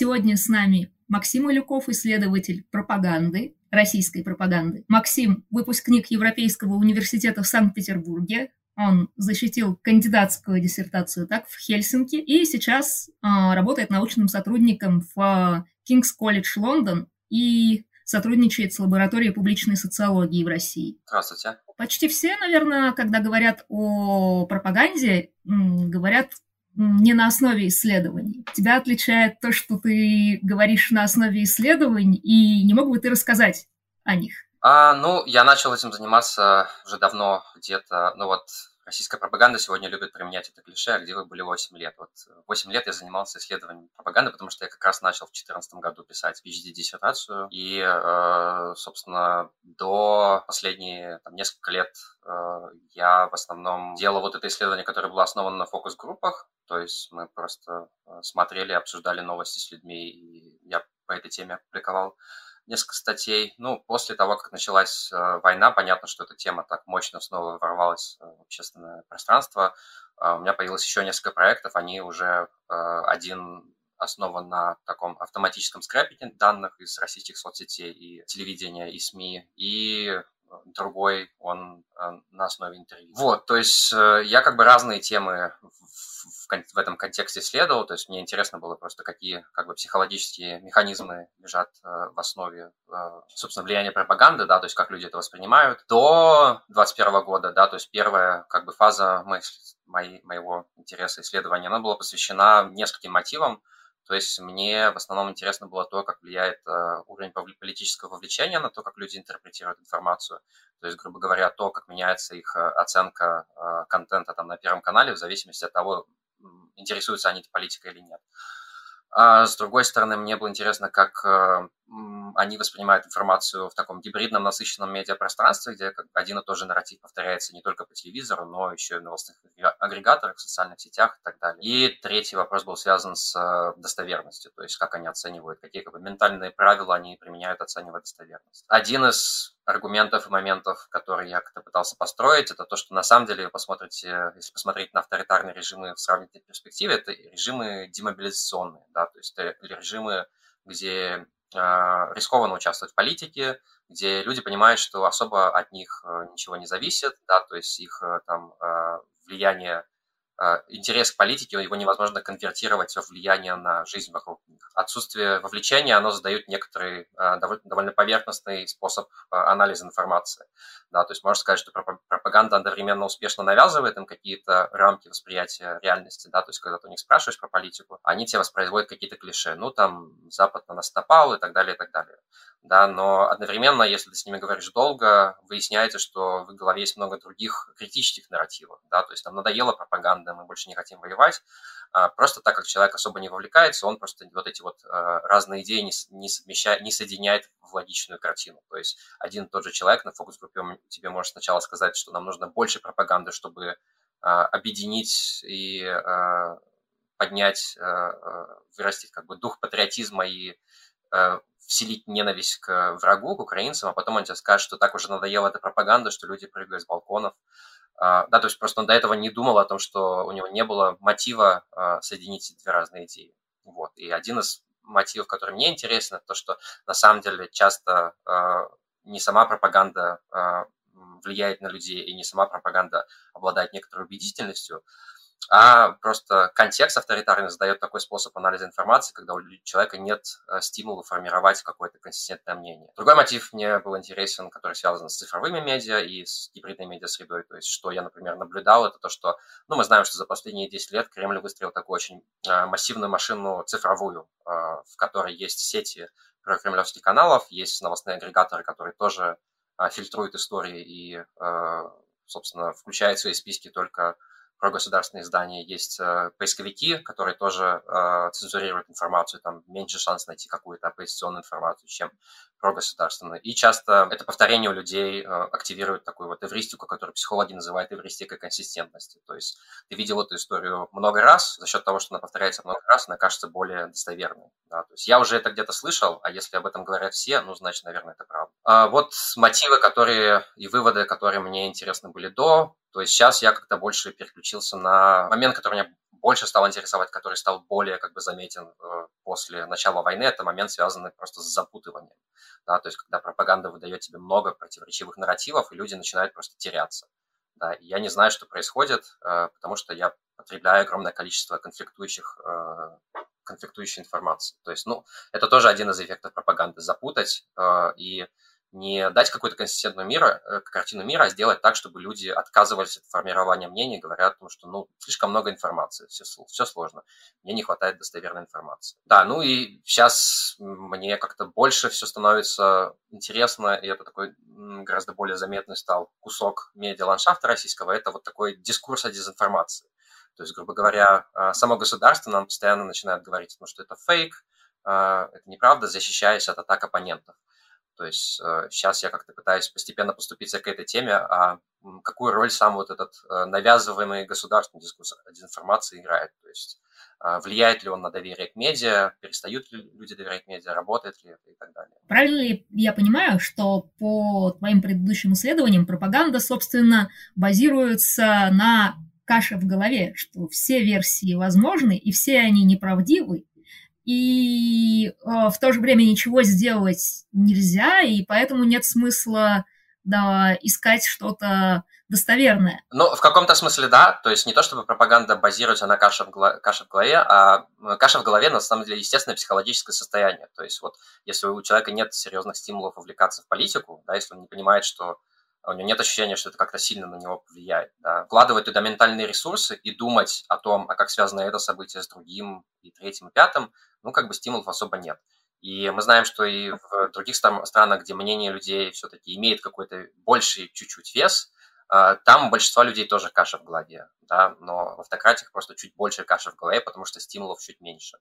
Сегодня с нами Максим Илюков, исследователь пропаганды, российской пропаганды. Максим – выпускник Европейского университета в Санкт-Петербурге. Он защитил кандидатскую диссертацию так в Хельсинки и сейчас э, работает научным сотрудником в Кингс Колледж Лондон и сотрудничает с лабораторией публичной социологии в России. Здравствуйте. Почти все, наверное, когда говорят о пропаганде, говорят не на основе исследований. Тебя отличает то, что ты говоришь на основе исследований, и не мог бы ты рассказать о них? А, ну, я начал этим заниматься уже давно, где-то, ну вот, российская пропаганда сегодня любит применять это клише, где вы были 8 лет. Вот 8 лет я занимался исследованием пропаганды, потому что я как раз начал в 2014 году писать PhD-диссертацию, и, э, собственно, до последние там, несколько лет э, я в основном делал вот это исследование, которое было основано на фокус-группах, то есть мы просто э, смотрели, обсуждали новости с людьми, и я по этой теме опубликовал несколько статей. Ну, после того, как началась э, война, понятно, что эта тема так мощно снова ворвалась э, в общественное пространство. Э, у меня появилось еще несколько проектов, они уже э, один основан на таком автоматическом скрапинге данных из российских соцсетей и телевидения, и СМИ, и другой он э, на основе интервью. Вот, то есть э, я как бы разные темы в, в этом контексте исследовал, то есть мне интересно было просто, какие как бы психологические механизмы лежат э, в основе, собственно, влияния пропаганды, да, то есть как люди это воспринимают. До 21 года, да, то есть первая как бы фаза моей, моего интереса исследования, она была посвящена нескольким мотивам, то есть мне в основном интересно было то, как влияет э, уровень политического вовлечения на то, как люди интерпретируют информацию. То есть, грубо говоря, то, как меняется их э, оценка э, контента там на Первом канале в зависимости от того, интересуются они политикой или нет. А с другой стороны, мне было интересно, как э, они воспринимают информацию в таком гибридном, насыщенном медиапространстве, где один и тот же нарратив повторяется не только по телевизору, но еще и в новостных агрегаторах, в социальных сетях и так далее. И третий вопрос был связан с э, достоверностью, то есть как они оценивают, какие как бы, ментальные правила они применяют, оценивая достоверность. Один из аргументов и моментов, которые я как-то пытался построить, это то, что на самом деле, посмотрите, если посмотреть на авторитарные режимы в сравнительной перспективе, это режимы демобилизационные, да, то есть это режимы, где э, рискованно участвовать в политике, где люди понимают, что особо от них э, ничего не зависит, да, то есть их э, там э, влияние интерес к политике, его невозможно конвертировать в влияние на жизнь вокруг них. Отсутствие вовлечения, оно задает некоторый а, довольно поверхностный способ а, анализа информации. Да, то есть можно сказать, что пропаганда одновременно успешно навязывает им какие-то рамки восприятия реальности, да, то есть когда ты у них спрашиваешь про политику, они тебе воспроизводят какие-то клише, ну там Запад на нас напал и так далее, и так далее да, но одновременно, если ты с ними говоришь долго, выясняется, что в голове есть много других критических нарративов, да, то есть нам надоела пропаганда, мы больше не хотим воевать, а, просто так как человек особо не вовлекается, он просто вот эти вот а, разные идеи не, не, совмещает, не соединяет в логичную картину. То есть один и тот же человек на фокус-группе тебе может сначала сказать, что нам нужно больше пропаганды, чтобы а, объединить и поднять, вырастить как бы дух патриотизма и вселить ненависть к врагу, к украинцам, а потом он тебе скажет, что так уже надоела эта пропаганда, что люди прыгают с балконов. А, да, то есть просто он до этого не думал о том, что у него не было мотива а, соединить две разные идеи. Вот. И один из мотивов, который мне интересен, это то, что на самом деле часто а, не сама пропаганда влияет на людей, и не сама пропаганда обладает некоторой убедительностью, а просто контекст авторитарный задает такой способ анализа информации, когда у человека нет э, стимула формировать какое-то консистентное мнение. Другой мотив мне был интересен, который связан с цифровыми медиа и с гибридной медиа-средой. То есть, что я, например, наблюдал, это то, что, ну, мы знаем, что за последние 10 лет Кремль выстроил такую очень э, массивную машину цифровую, э, в которой есть сети кремлевских каналов, есть новостные агрегаторы, которые тоже фильтруют истории и, собственно, включают в свои списки только прогосударственные издания, есть э, поисковики, которые тоже э, цензурируют информацию, там меньше шанс найти какую-то оппозиционную информацию, чем прогосударственную. И часто это повторение у людей э, активирует такую вот эвристику, которую психологи называют эвристикой консистентности. То есть ты видел эту историю много раз, за счет того, что она повторяется много раз, она кажется более достоверной. Да? То есть я уже это где-то слышал, а если об этом говорят все, ну, значит, наверное, это правда. А вот мотивы, которые и выводы, которые мне интересны были до, то есть сейчас я как-то больше переключился на момент, который меня больше стал интересовать, который стал более как бы заметен э, после начала войны, это момент, связанный просто с запутыванием. Да, то есть когда пропаганда выдает тебе много противоречивых нарративов, и люди начинают просто теряться. Да, и я не знаю, что происходит, э, потому что я потребляю огромное количество конфликтующих конфликтующей информации. То есть, ну, это тоже один из эффектов пропаганды – запутать и не дать какую-то консистентную мира, э, картину мира, а сделать так, чтобы люди отказывались от формирования мнений, говоря о том, что ну, слишком много информации, все, все сложно, мне не хватает достоверной информации. Да, ну и сейчас мне как-то больше все становится интересно, и это такой гораздо более заметный стал кусок медиа-ландшафта российского, это вот такой дискурс о дезинформации. То есть, грубо говоря, а, само государство нам постоянно начинает говорить, ну, что это фейк, а, это неправда, защищаясь от атак оппонентов. То есть э, сейчас я как-то пытаюсь постепенно поступиться к этой теме, а какую роль сам вот этот э, навязываемый государственный дискурс дезинформации играет. То есть э, влияет ли он на доверие к медиа, перестают ли люди доверять медиа, работает ли это и так далее. Правильно ли я понимаю, что по твоим предыдущим исследованиям пропаганда, собственно, базируется на каше в голове, что все версии возможны и все они неправдивы, и э, в то же время ничего сделать нельзя, и поэтому нет смысла да, искать что-то достоверное. Ну, в каком-то смысле да, то есть не то, чтобы пропаганда базируется на каше в, голове, каше в голове, а каша в голове, на самом деле, естественное психологическое состояние. То есть вот если у человека нет серьезных стимулов увлекаться в политику, да, если он не понимает, что у него нет ощущения, что это как-то сильно на него повлияет. Да. Вкладывать туда ментальные ресурсы и думать о том, а как связано это событие с другим, и третьим, и пятым, ну, как бы стимулов особо нет. И мы знаем, что и в других странах, где мнение людей все-таки имеет какой-то больший чуть-чуть вес, а, там у большинства людей тоже каша в голове, да, но в автократиях просто чуть больше каша в голове, потому что стимулов чуть меньше.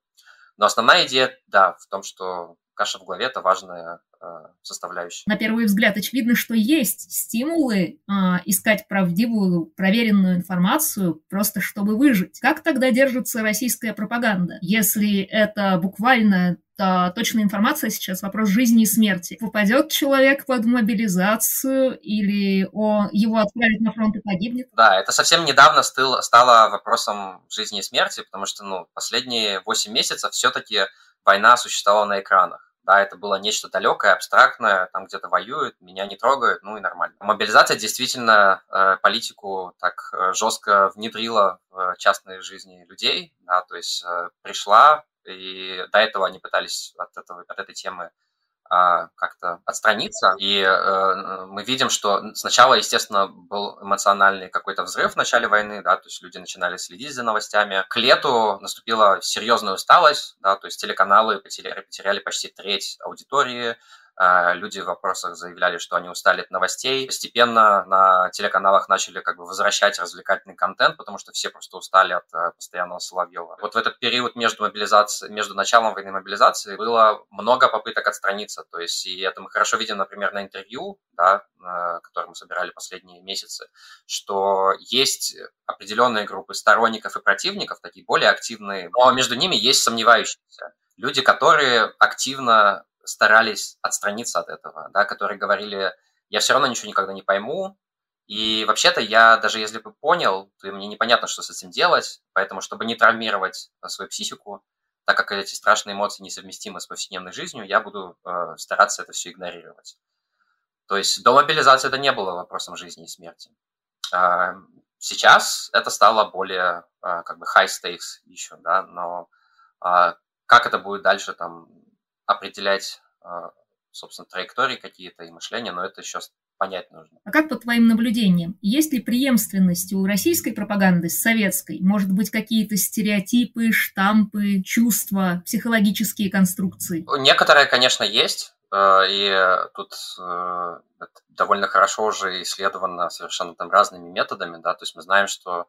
Но основная идея, да, в том, что каша в голове – это важная э, составляющая. На первый взгляд очевидно, что есть стимулы э, искать правдивую, проверенную информацию, просто чтобы выжить. Как тогда держится российская пропаганда? Если это буквально то точная информация сейчас вопрос жизни и смерти. Попадет человек под мобилизацию или о, его отправят на фронт и погибнет? Да, это совсем недавно стыл, стало вопросом жизни и смерти, потому что ну, последние 8 месяцев все-таки война существовала на экранах. Да, это было нечто далекое, абстрактное, там где-то воюют, меня не трогают, ну и нормально. Мобилизация действительно э, политику так э, жестко внедрила в частной жизни людей, да, то есть э, пришла, и до этого они пытались от, этого, от этой темы как-то отстраниться. И э, мы видим, что сначала, естественно, был эмоциональный какой-то взрыв в начале войны, да, то есть люди начинали следить за новостями. К лету наступила серьезная усталость, да, то есть телеканалы потеряли, потеряли почти треть аудитории, а, люди в вопросах заявляли, что они устали от новостей. Постепенно на телеканалах начали как бы возвращать развлекательный контент, потому что все просто устали от э, постоянного Соловьева. Вот в этот период между мобилизацией, между началом войны и мобилизацией было много попыток отстраниться. То есть, и это мы хорошо видим, например, на интервью, да, э, которые мы собирали последние месяцы, что есть определенные группы сторонников и противников, такие более активные, но между ними есть сомневающиеся. Люди, которые активно старались отстраниться от этого, да, которые говорили, я все равно ничего никогда не пойму, и вообще-то я, даже если бы понял, то мне непонятно, что с этим делать, поэтому, чтобы не травмировать э, свою психику, так как эти страшные эмоции несовместимы с повседневной жизнью, я буду э, стараться это все игнорировать. То есть до мобилизации это не было вопросом жизни и смерти. Э, сейчас это стало более э, как бы high stakes еще, да, но э, как это будет дальше там определять, а, собственно, траектории какие-то и мышления, но это еще понять нужно. А как по твоим наблюдениям, есть ли преемственность у российской пропаганды с советской? Может быть, какие-то стереотипы, штампы, чувства, психологические конструкции? Некоторые, конечно, есть. Э, и тут э, довольно хорошо уже исследовано совершенно там разными методами, да, то есть мы знаем, что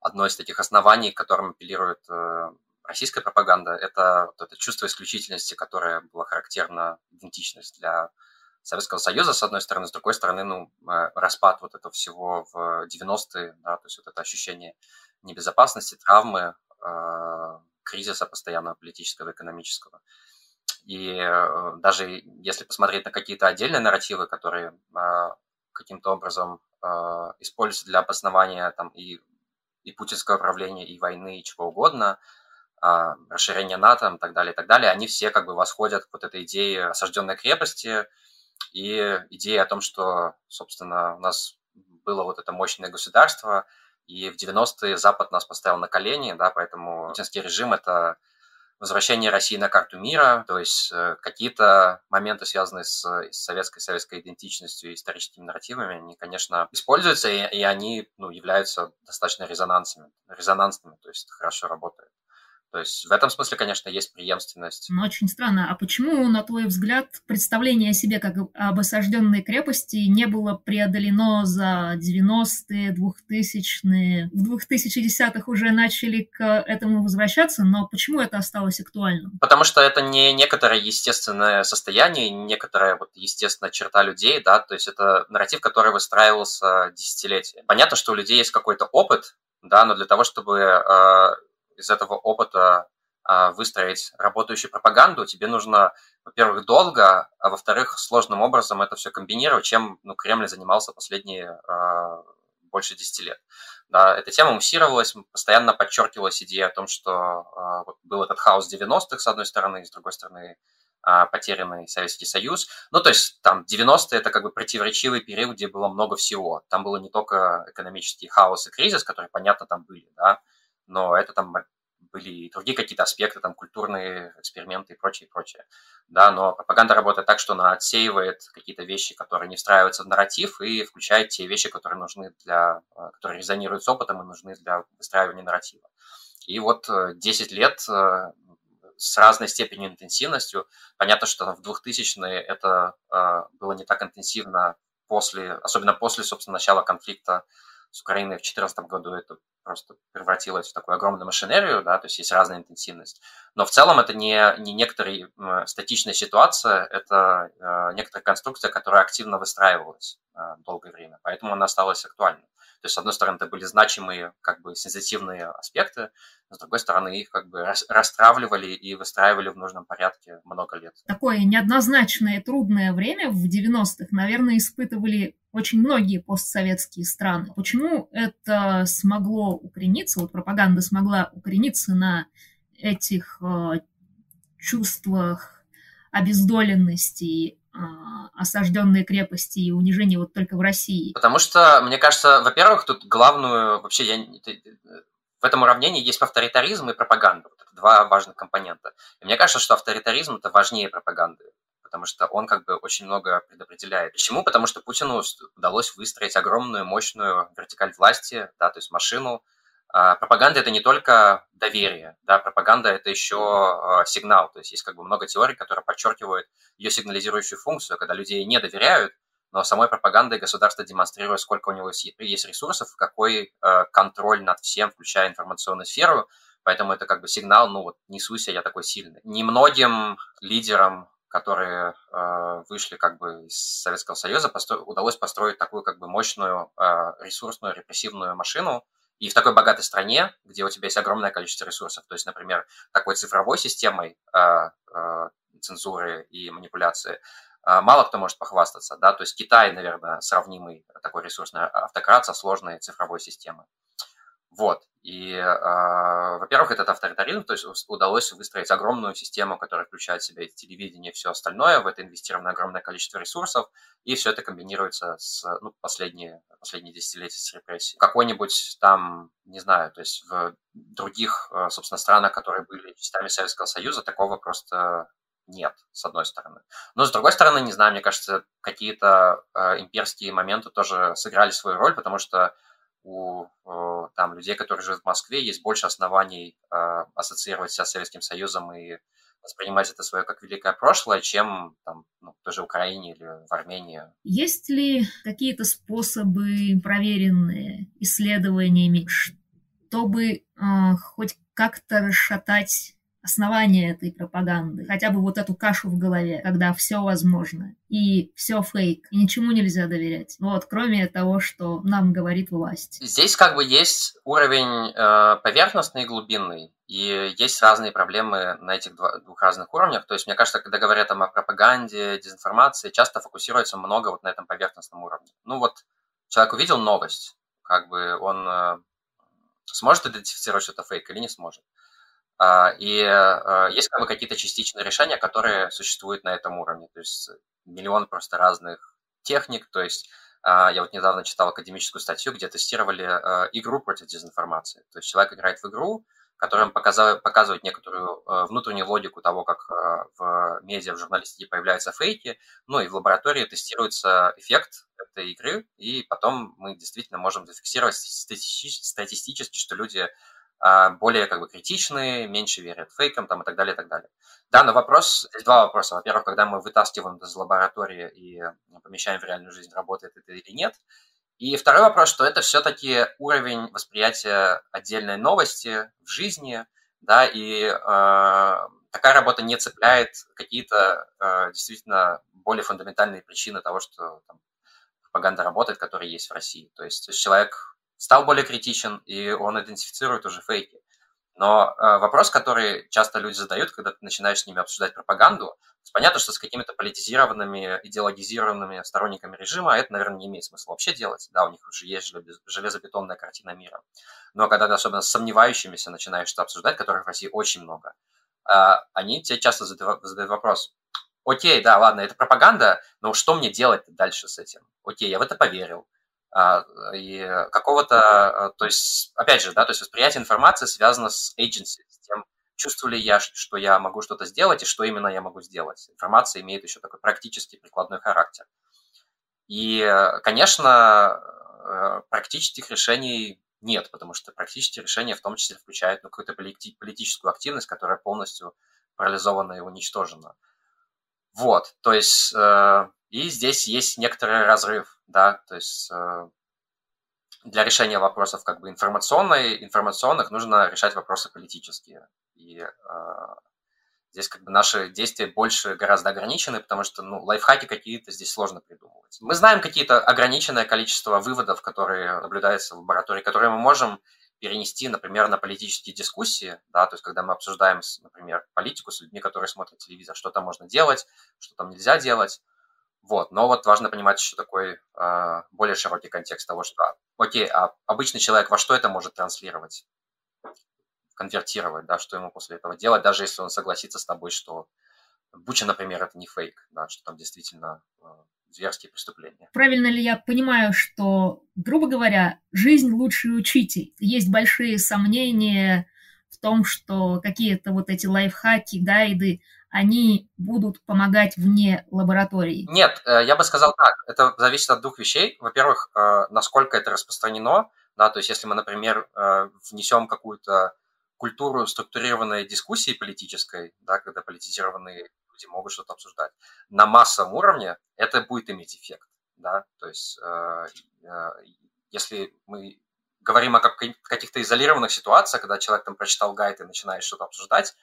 одно из таких оснований, к которым апеллирует э, российская пропаганда – это вот это чувство исключительности, которое было характерно, идентичность для Советского Союза, с одной стороны, с другой стороны, ну, э, распад вот этого всего в 90-е, да, то есть вот это ощущение небезопасности, травмы, э, кризиса постоянного политического, экономического. И э, даже если посмотреть на какие-то отдельные нарративы, которые э, каким-то образом э, используются для обоснования там, и и путинского правления, и войны, и чего угодно, а, расширения НАТО и так далее, и так далее, они все как бы восходят к вот этой идее осажденной крепости и идее о том, что, собственно, у нас было вот это мощное государство, и в 90-е Запад нас поставил на колени, да, поэтому путинский режим – это возвращение России на карту мира, то есть э, какие-то моменты, связанные с, советской, советской идентичностью и историческими нарративами, они, конечно, используются, и, и они ну, являются достаточно резонансными, резонансными, то есть хорошо работают. То есть в этом смысле, конечно, есть преемственность. Но очень странно. А почему, на твой взгляд, представление о себе как об осажденной крепости не было преодолено за 90-е, 2000-е? В 2010-х уже начали к этому возвращаться, но почему это осталось актуальным? Потому что это не некоторое естественное состояние, некоторая вот естественная черта людей, да, то есть это нарратив, который выстраивался десятилетия. Понятно, что у людей есть какой-то опыт, да, но для того, чтобы э, из этого опыта а, выстроить работающую пропаганду, тебе нужно, во-первых, долго, а во-вторых, сложным образом это все комбинировать, чем ну, Кремль занимался последние э, больше 10 лет. Да, эта тема муссировалась, постоянно подчеркивалась идея о том, что э, был этот хаос 90-х, с одной стороны, и с другой стороны, э, потерянный Советский Союз. Ну, то есть там 90-е это как бы противоречивый период, где было много всего. Там было не только экономический хаос и кризис, которые, понятно, там были, да, но это там были и другие какие-то аспекты, там, культурные эксперименты и прочее, и прочее. Да, но пропаганда работает так, что она отсеивает какие-то вещи, которые не встраиваются в нарратив, и включает те вещи, которые нужны для, э, которые резонируют с опытом и нужны для выстраивания нарратива. И вот 10 э, лет э, с разной степенью интенсивностью. Понятно, что в 2000-е это было не так интенсивно после, особенно после, собственно, начала конфликта с Украиной в 2014 году это просто превратилось в такую огромную машинерию, да, то есть есть разная интенсивность. Но в целом это не, не некоторая статичная ситуация, это э, некоторая конструкция, которая активно выстраивалась э, долгое время, поэтому она осталась актуальной. То есть, с одной стороны, это были значимые, как бы, сенситивные аспекты, с другой стороны, их как бы расстравливали и выстраивали в нужном порядке много лет. Такое неоднозначное трудное время в 90-х, наверное, испытывали очень многие постсоветские страны. Почему это смогло укорениться, вот пропаганда смогла укорениться на этих э, чувствах обездоленности, э, осажденной крепости и унижения вот только в России? Потому что, мне кажется, во-первых, тут главную, вообще, я, в этом уравнении есть авторитаризм и пропаганда. Вот это два важных компонента. И мне кажется, что авторитаризм это важнее пропаганды потому что он как бы очень много предопределяет. Почему? Потому что Путину удалось выстроить огромную, мощную вертикаль власти, да, то есть машину. А пропаганда – это не только доверие, да, пропаганда – это еще а, сигнал, то есть есть как бы много теорий, которые подчеркивают ее сигнализирующую функцию, когда людей не доверяют, но самой пропагандой государство демонстрирует, сколько у него есть ресурсов, какой э, контроль над всем, включая информационную сферу, поэтому это как бы сигнал, ну вот не суйся, я такой сильный. Немногим лидерам которые э, вышли как бы из Советского Союза, постро... удалось построить такую как бы мощную э, ресурсную репрессивную машину, и в такой богатой стране, где у тебя есть огромное количество ресурсов, то есть, например, такой цифровой системой э, э, цензуры и манипуляции, мало кто может похвастаться, да, то есть Китай, наверное, сравнимый такой ресурсный автократ со сложной цифровой системой. Вот. И, э, во-первых, этот авторитаризм, то есть удалось выстроить огромную систему, которая включает в себя телевидение и все остальное, в это инвестировано огромное количество ресурсов, и все это комбинируется с ну, последние, последние десятилетия с репрессией. Какой-нибудь там, не знаю, то есть в других, э, собственно, странах, которые были частями Советского Союза, такого просто нет, с одной стороны. Но с другой стороны, не знаю, мне кажется, какие-то э, имперские моменты тоже сыграли свою роль, потому что у э, там, людей, которые живут в Москве, есть больше оснований э, ассоциировать себя с Советским Союзом и воспринимать это свое как великое прошлое, чем там, ну, в Украине или в Армении. Есть ли какие-то способы, проверенные исследованиями, чтобы э, хоть как-то расшатать основание этой пропаганды, хотя бы вот эту кашу в голове, когда все возможно и все фейк, и ничему нельзя доверять. Вот, кроме того, что нам говорит власть. Здесь как бы есть уровень э, поверхностный и глубинный, и есть разные проблемы на этих два, двух разных уровнях. То есть, мне кажется, когда говорят там, о пропаганде, дезинформации, часто фокусируется много вот на этом поверхностном уровне. Ну вот, человек увидел новость, как бы он э, сможет идентифицировать, что это фейк или не сможет. И а, есть как бы какие-то частичные решения, которые существуют на этом уровне. То есть миллион просто разных техник. То есть а, я вот недавно читал академическую статью, где тестировали игру против дезинформации. То есть человек играет в игру, которая показывает, показывает некоторую внутреннюю логику того, как в медиа, в журналистике появляются фейки. Ну и в лаборатории тестируется эффект этой игры, и потом мы действительно можем зафиксировать статистически, что люди а, более как бы критичные, меньше верят фейкам там, и так далее, и так далее. Да, но вопрос, здесь два вопроса. Во-первых, когда мы вытаскиваем из лаборатории и помещаем в реальную жизнь, работает это или нет. И второй вопрос, что это все-таки уровень восприятия отдельной новости в жизни, да, и э, такая работа не цепляет какие-то э, действительно более фундаментальные причины того, что там, пропаганда работает, которые есть в России. То есть человек стал более критичен, и он идентифицирует уже фейки. Но э, вопрос, который часто люди задают, когда ты начинаешь с ними обсуждать пропаганду, понятно, что с какими-то политизированными, идеологизированными сторонниками режима это, наверное, не имеет смысла вообще делать. Да, у них уже есть железобетонная картина мира. Но когда ты особенно с сомневающимися начинаешь это обсуждать, которых в России очень много, э, они тебе часто задают вопрос, окей, да, ладно, это пропаганда, но что мне делать дальше с этим? Окей, я в это поверил, и какого-то, а, то есть, опять же, да, то есть восприятие информации связано с agency, с тем, чувствую ли я, что я могу что-то сделать и что именно я могу сделать. Информация имеет еще такой практический прикладной характер. И, конечно, э, практических решений нет, потому что практические решения в том числе включают ну, какую-то политическую активность, которая полностью парализована и уничтожена. Вот, то есть, э, и здесь есть некоторый разрыв да, то есть э, для решения вопросов как бы информационной, информационных нужно решать вопросы политические. И э, здесь как бы наши действия больше гораздо ограничены, потому что ну, лайфхаки какие-то здесь сложно придумывать. Мы знаем какие-то ограниченное количество выводов, которые наблюдаются в лаборатории, которые мы можем перенести, например, на политические дискуссии, да, то есть когда мы обсуждаем, например, политику с людьми, которые смотрят телевизор, что там можно делать, что там нельзя делать, вот. Но вот важно понимать еще такой э, более широкий контекст того, что, окей, а обычный человек во что это может транслировать, конвертировать, да, что ему после этого делать, даже если он согласится с тобой, что Буча, например, это не фейк, да, что там действительно э, зверские преступления. Правильно ли я понимаю, что, грубо говоря, жизнь лучший учитель? Есть большие сомнения в том, что какие-то вот эти лайфхаки, гайды, они будут помогать вне лаборатории? Нет, э, я бы сказал так. Это зависит от двух вещей. Во-первых, э, насколько это распространено. Да, то есть если мы, например, э, внесем какую-то культуру структурированной дискуссии политической, да, когда политизированные люди могут что-то обсуждать, на массовом уровне это будет иметь эффект. Да? То есть если мы говорим о каких-то изолированных ситуациях, когда человек там прочитал гайд и начинает что-то обсуждать,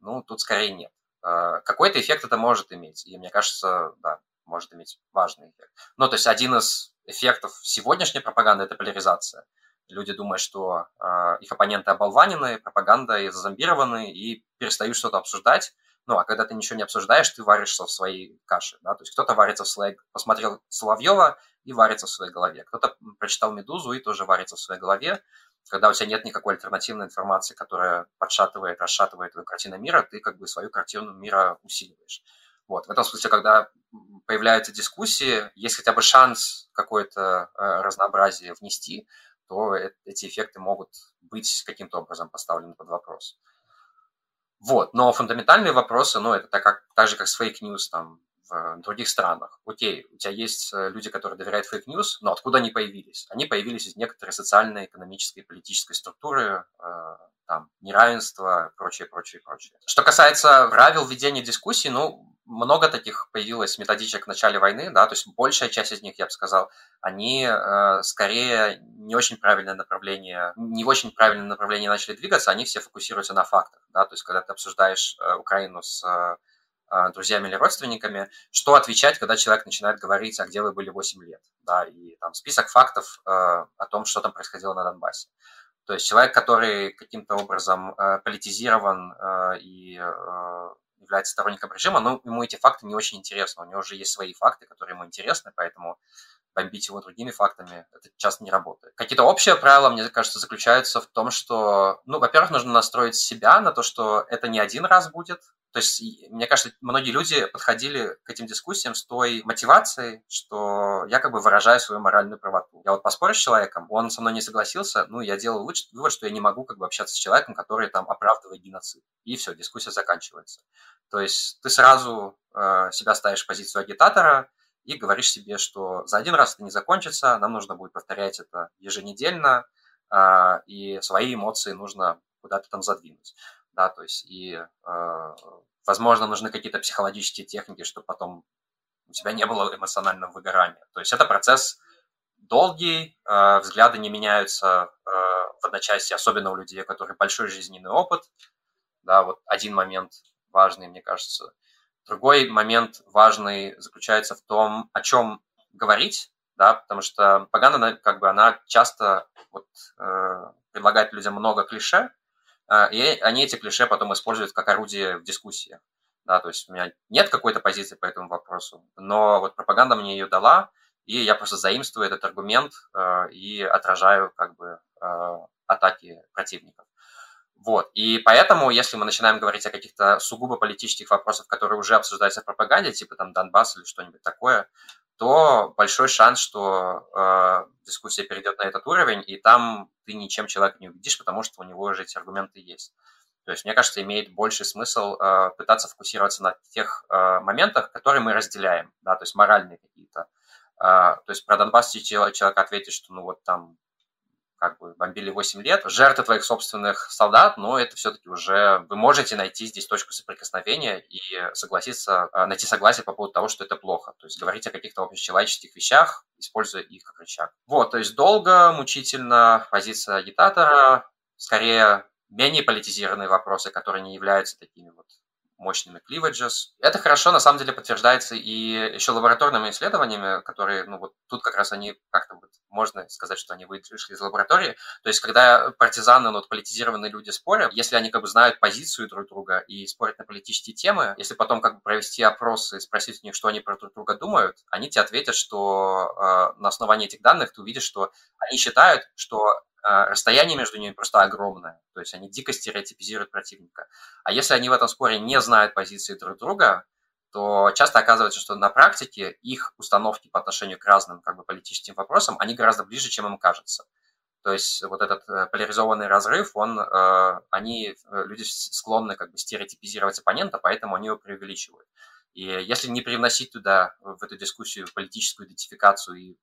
ну, тут скорее нет. А, какой-то эффект это может иметь. И мне кажется, да, может иметь важный эффект. Ну, то есть один из эффектов сегодняшней пропаганды – это поляризация. Люди думают, что э, их оппоненты оболванены, пропаганда и зазомбированы, и перестают что-то обсуждать. Ну, а когда ты ничего не обсуждаешь, ты варишься в своей каше. Да? То есть кто-то варится в своей... Посмотрел Соловьева и варится в своей голове. Кто-то прочитал «Медузу» и тоже варится в своей голове когда у тебя нет никакой альтернативной информации, которая подшатывает, расшатывает твою картину мира, ты как бы свою картину мира усиливаешь. Вот. В этом смысле, когда появляются дискуссии, есть хотя бы шанс какое-то э, разнообразие внести, то эти эффекты могут быть каким-то образом поставлены под вопрос. Вот. Но фундаментальные вопросы, ну, это так, как, так же, как с fake news, там, в других странах. Окей, у тебя есть э, люди, которые доверяют fake news, но откуда они появились? Они появились из некоторой социальной, экономической, политической структуры, э, там, неравенства, прочее, прочее, прочее. Что касается правил ведения дискуссий, ну, много таких появилось методичек в начале войны, да, то есть большая часть из них, я бы сказал, они э, скорее не очень правильное направление, не в очень правильное направление начали двигаться, они все фокусируются на фактах, да, то есть когда ты обсуждаешь э, Украину с э, друзьями или родственниками, что отвечать, когда человек начинает говорить, а где вы были 8 лет, да, и там список фактов э, о том, что там происходило на Донбассе. То есть человек, который каким-то образом э, политизирован э, и является сторонником режима, но ему эти факты не очень интересны. У него уже есть свои факты, которые ему интересны, поэтому бомбить его другими фактами, это часто не работает. Какие-то общие правила, мне кажется, заключаются в том, что, ну, во-первых, нужно настроить себя на то, что это не один раз будет, то есть, мне кажется, многие люди подходили к этим дискуссиям с той мотивацией, что я как бы выражаю свою моральную правоту. Я вот поспорю с человеком, он со мной не согласился, ну, я делаю вывод, что я не могу как бы общаться с человеком, который там оправдывает геноцид. И все, дискуссия заканчивается. То есть ты сразу э, себя ставишь в позицию агитатора и говоришь себе, что за один раз это не закончится, нам нужно будет повторять это еженедельно, э, и свои эмоции нужно куда-то там задвинуть да, то есть и, э, возможно, нужны какие-то психологические техники, чтобы потом у тебя не было эмоционального выгорания. То есть это процесс долгий, э, взгляды не меняются в одночасье, особенно у людей, у которых большой жизненный опыт. Да, вот один момент важный, мне кажется. Другой момент важный заключается в том, о чем говорить, да, потому что пропаганда, как бы, она часто вот, э, предлагает людям много клише, а, и они эти клише потом используют как орудие в дискуссии. Да, то есть у меня нет какой-то позиции по этому вопросу, но вот пропаганда мне ее дала, и я просто заимствую этот аргумент э, и отражаю как бы э, атаки противников. Вот. И поэтому, если мы начинаем говорить о каких-то сугубо политических вопросах, которые уже обсуждаются в пропаганде, типа там Донбасс или что-нибудь такое, то большой шанс, что э, дискуссия перейдет на этот уровень, и там ты ничем человека не убедишь, потому что у него уже эти аргументы есть. То есть, мне кажется, имеет больший смысл э, пытаться фокусироваться на тех э, моментах, которые мы разделяем, да, то есть моральные какие-то. Э, то есть про Донбасс человек ответит, что ну вот там как бы бомбили 8 лет, жертвы твоих собственных солдат, но это все-таки уже вы можете найти здесь точку соприкосновения и согласиться, э, найти согласие по поводу того, что это плохо. То есть говорить о каких-то общечеловеческих вещах, используя их как рычаг. Вот, то есть долго, мучительно позиция агитатора, скорее менее политизированные вопросы, которые не являются такими вот мощными cleavages. Это хорошо, на самом деле, подтверждается и еще лабораторными исследованиями, которые, ну вот тут как раз они как-то вот, можно сказать, что они вышли из лаборатории. То есть, когда партизаны, ну, вот, политизированные люди спорят, если они как бы знают позицию друг друга и спорят на политические темы, если потом как бы провести опросы и спросить у них, что они про друг друга думают, они тебе ответят, что э, на основании этих данных ты увидишь, что они считают, что расстояние между ними просто огромное. То есть они дико стереотипизируют противника. А если они в этом споре не знают позиции друг друга, то часто оказывается, что на практике их установки по отношению к разным как бы, политическим вопросам, они гораздо ближе, чем им кажется. То есть вот этот э, поляризованный разрыв, он, э, они, э, люди склонны как бы стереотипизировать оппонента, поэтому они его преувеличивают. И если не привносить туда, в эту дискуссию, политическую идентификацию и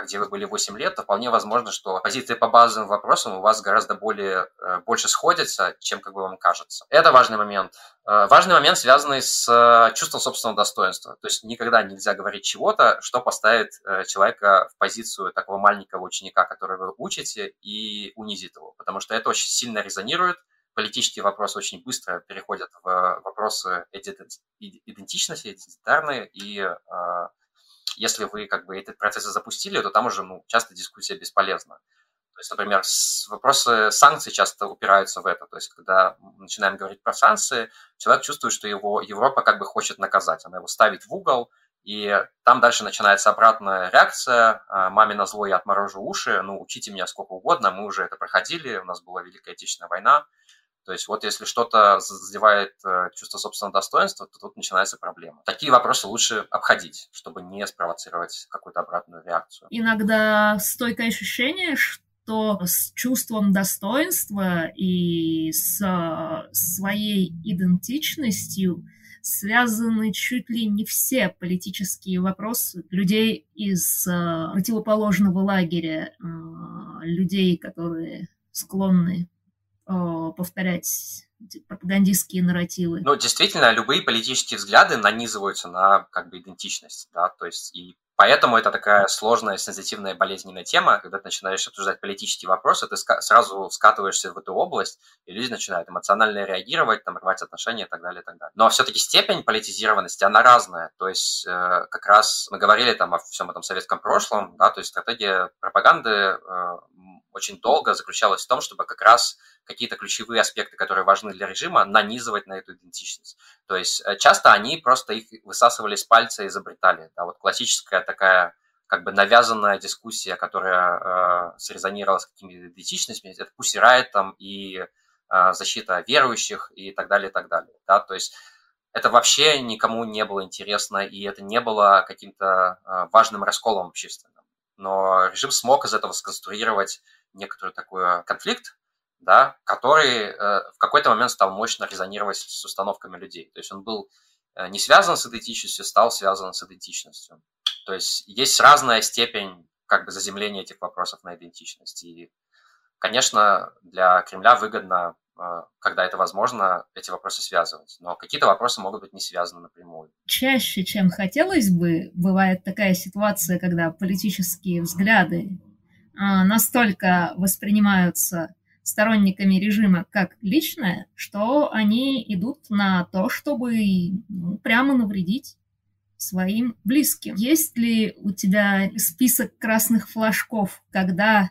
а где вы были 8 лет, то вполне возможно, что позиции по базовым вопросам у вас гораздо более, э, больше сходятся, чем как бы вам кажется. Это важный момент. Э, важный момент, связанный с э, чувством собственного достоинства. То есть никогда нельзя говорить чего-то, что поставит человека в позицию такого маленького ученика, которого вы учите, и унизит его. Потому что это очень сильно резонирует политические вопросы очень быстро переходят в вопросы идентичности, идентитарные, и если вы как бы этот процесс запустили, то там уже ну, часто дискуссия бесполезна. То есть, например, вопросы санкций часто упираются в это. То есть, когда мы начинаем говорить про санкции, человек чувствует, что его Европа как бы хочет наказать. Она его ставит в угол, и там дальше начинается обратная реакция. «А, Маме на зло я отморожу уши, ну, учите меня сколько угодно, мы уже это проходили, у нас была Великая Отечественная война. То есть вот если что-то задевает э, чувство собственного достоинства, то тут начинается проблема. Такие вопросы лучше обходить, чтобы не спровоцировать какую-то обратную реакцию. Иногда стойкое ощущение, что с чувством достоинства и с своей идентичностью связаны чуть ли не все политические вопросы людей из э, противоположного лагеря, э, людей, которые склонны Э, повторять пропагандистские нарративы. Ну, действительно, любые политические взгляды нанизываются на как бы идентичность, да, то есть и Поэтому это такая сложная, сенситивная, болезненная тема. Когда ты начинаешь обсуждать политические вопросы, ты сразу скатываешься в эту область, и люди начинают эмоционально реагировать, там, рвать отношения и так далее, и так далее. Но все-таки степень политизированности, она разная. То есть э, как раз мы говорили там о всем этом советском прошлом, да, то есть стратегия пропаганды э, очень долго заключалась в том, чтобы как раз какие-то ключевые аспекты, которые важны для режима, нанизывать на эту идентичность. То есть э, часто они просто их высасывали с пальца и изобретали. Да, вот классическая такая как бы навязанная дискуссия, которая э, срезонировала с какими-то идентичностями, это пусть там и э, защита верующих и так далее, и так далее. Да? То есть это вообще никому не было интересно, и это не было каким-то э, важным расколом общественным. Но режим смог из этого сконструировать некоторый такой конфликт, да, который э, в какой-то момент стал мощно резонировать с установками людей. То есть он был э, не связан с идентичностью, стал связан с идентичностью. То есть есть разная степень как бы заземления этих вопросов на идентичность. И, конечно, для Кремля выгодно, когда это возможно, эти вопросы связывать. Но какие-то вопросы могут быть не связаны напрямую. Чаще, чем хотелось бы, бывает такая ситуация, когда политические взгляды настолько воспринимаются сторонниками режима как личное, что они идут на то, чтобы ну, прямо навредить своим близким. Есть ли у тебя список красных флажков, когда,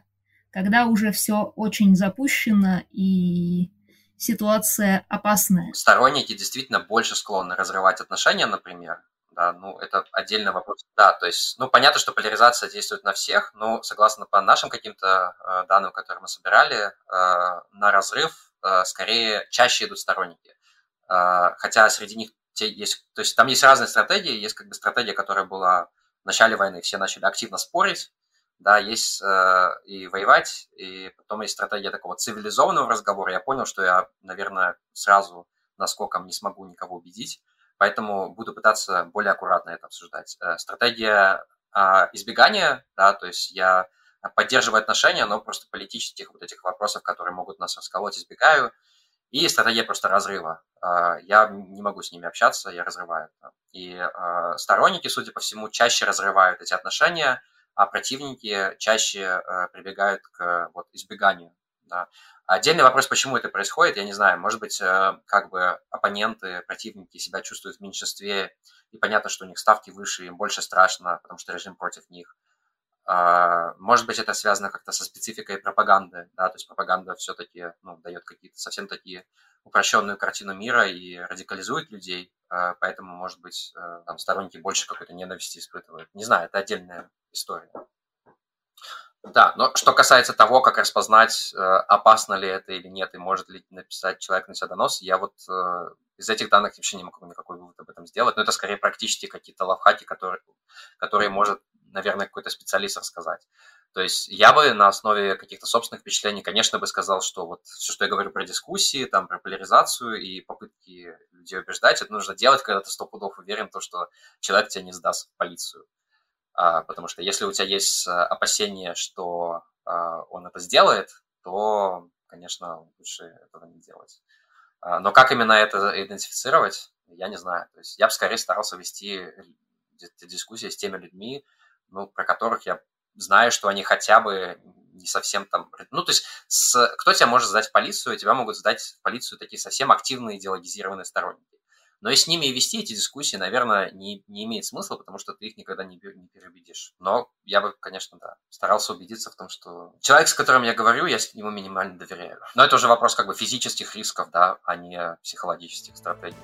когда уже все очень запущено и ситуация опасная? Сторонники действительно больше склонны разрывать отношения, например. Да, ну, это отдельный вопрос. Да, то есть, ну, понятно, что поляризация действует на всех, но согласно по нашим каким-то э, данным, которые мы собирали, э, на разрыв скорее чаще идут сторонники. Хотя среди них те есть, то есть там есть разные стратегии, есть как бы стратегия, которая была в начале войны, все начали активно спорить, да, есть э, и воевать, и потом есть стратегия такого цивилизованного разговора. Я понял, что я, наверное, сразу наскоком не смогу никого убедить, поэтому буду пытаться более аккуратно это обсуждать. Э, стратегия э, избегания, да, то есть я поддерживаю отношения, но просто политических вот этих вопросов, которые могут нас расколоть, избегаю. И стратегия просто разрыва. А, я не могу с ними общаться, я разрываю. И а, сторонники, судя по всему, чаще разрывают эти отношения, а противники чаще а, прибегают к вот, избеганию. Да. Отдельный вопрос, почему это происходит, я не знаю. Может быть, как бы оппоненты, противники себя чувствуют в меньшинстве, и понятно, что у них ставки выше, им больше страшно, потому что режим против них. А, может быть, это связано как-то со спецификой пропаганды, да, то есть пропаганда все-таки ну, дает какие-то совсем такие упрощенную картину мира и радикализует людей, а, поэтому, может быть, э, там сторонники больше какой-то ненависти испытывают. Не знаю, это отдельная история. Да, но что касается того, как распознать, э, опасно ли это или нет, и может ли написать человек на себя донос, я вот э, из этих данных вообще не могу никакой вывод об этом сделать, но это скорее практически какие-то лавхаки, которые, которые может наверное, какой-то специалист рассказать. То есть я бы на основе каких-то собственных впечатлений, конечно, бы сказал, что вот все, что я говорю про дискуссии, там, про поляризацию и попытки людей убеждать, это нужно делать, когда ты сто пудов уверен в том, что человек тебя не сдаст в полицию. А, потому что если у тебя есть э, опасение, что а, он это сделает, то, конечно, лучше этого не делать. А, но как именно это идентифицировать, я не знаю. То есть я бы скорее старался вести дискуссии с теми людьми, ну, про которых я знаю, что они хотя бы не совсем там... Ну, то есть, с... кто тебя может сдать в полицию? Тебя могут сдать в полицию такие совсем активные идеологизированные сторонники. Но и с ними вести эти дискуссии, наверное, не, не имеет смысла, потому что ты их никогда не, не переубедишь. Но я бы, конечно, да, старался убедиться в том, что человек, с которым я говорю, я ему минимально доверяю. Но это уже вопрос как бы физических рисков, да, а не психологических стратегий.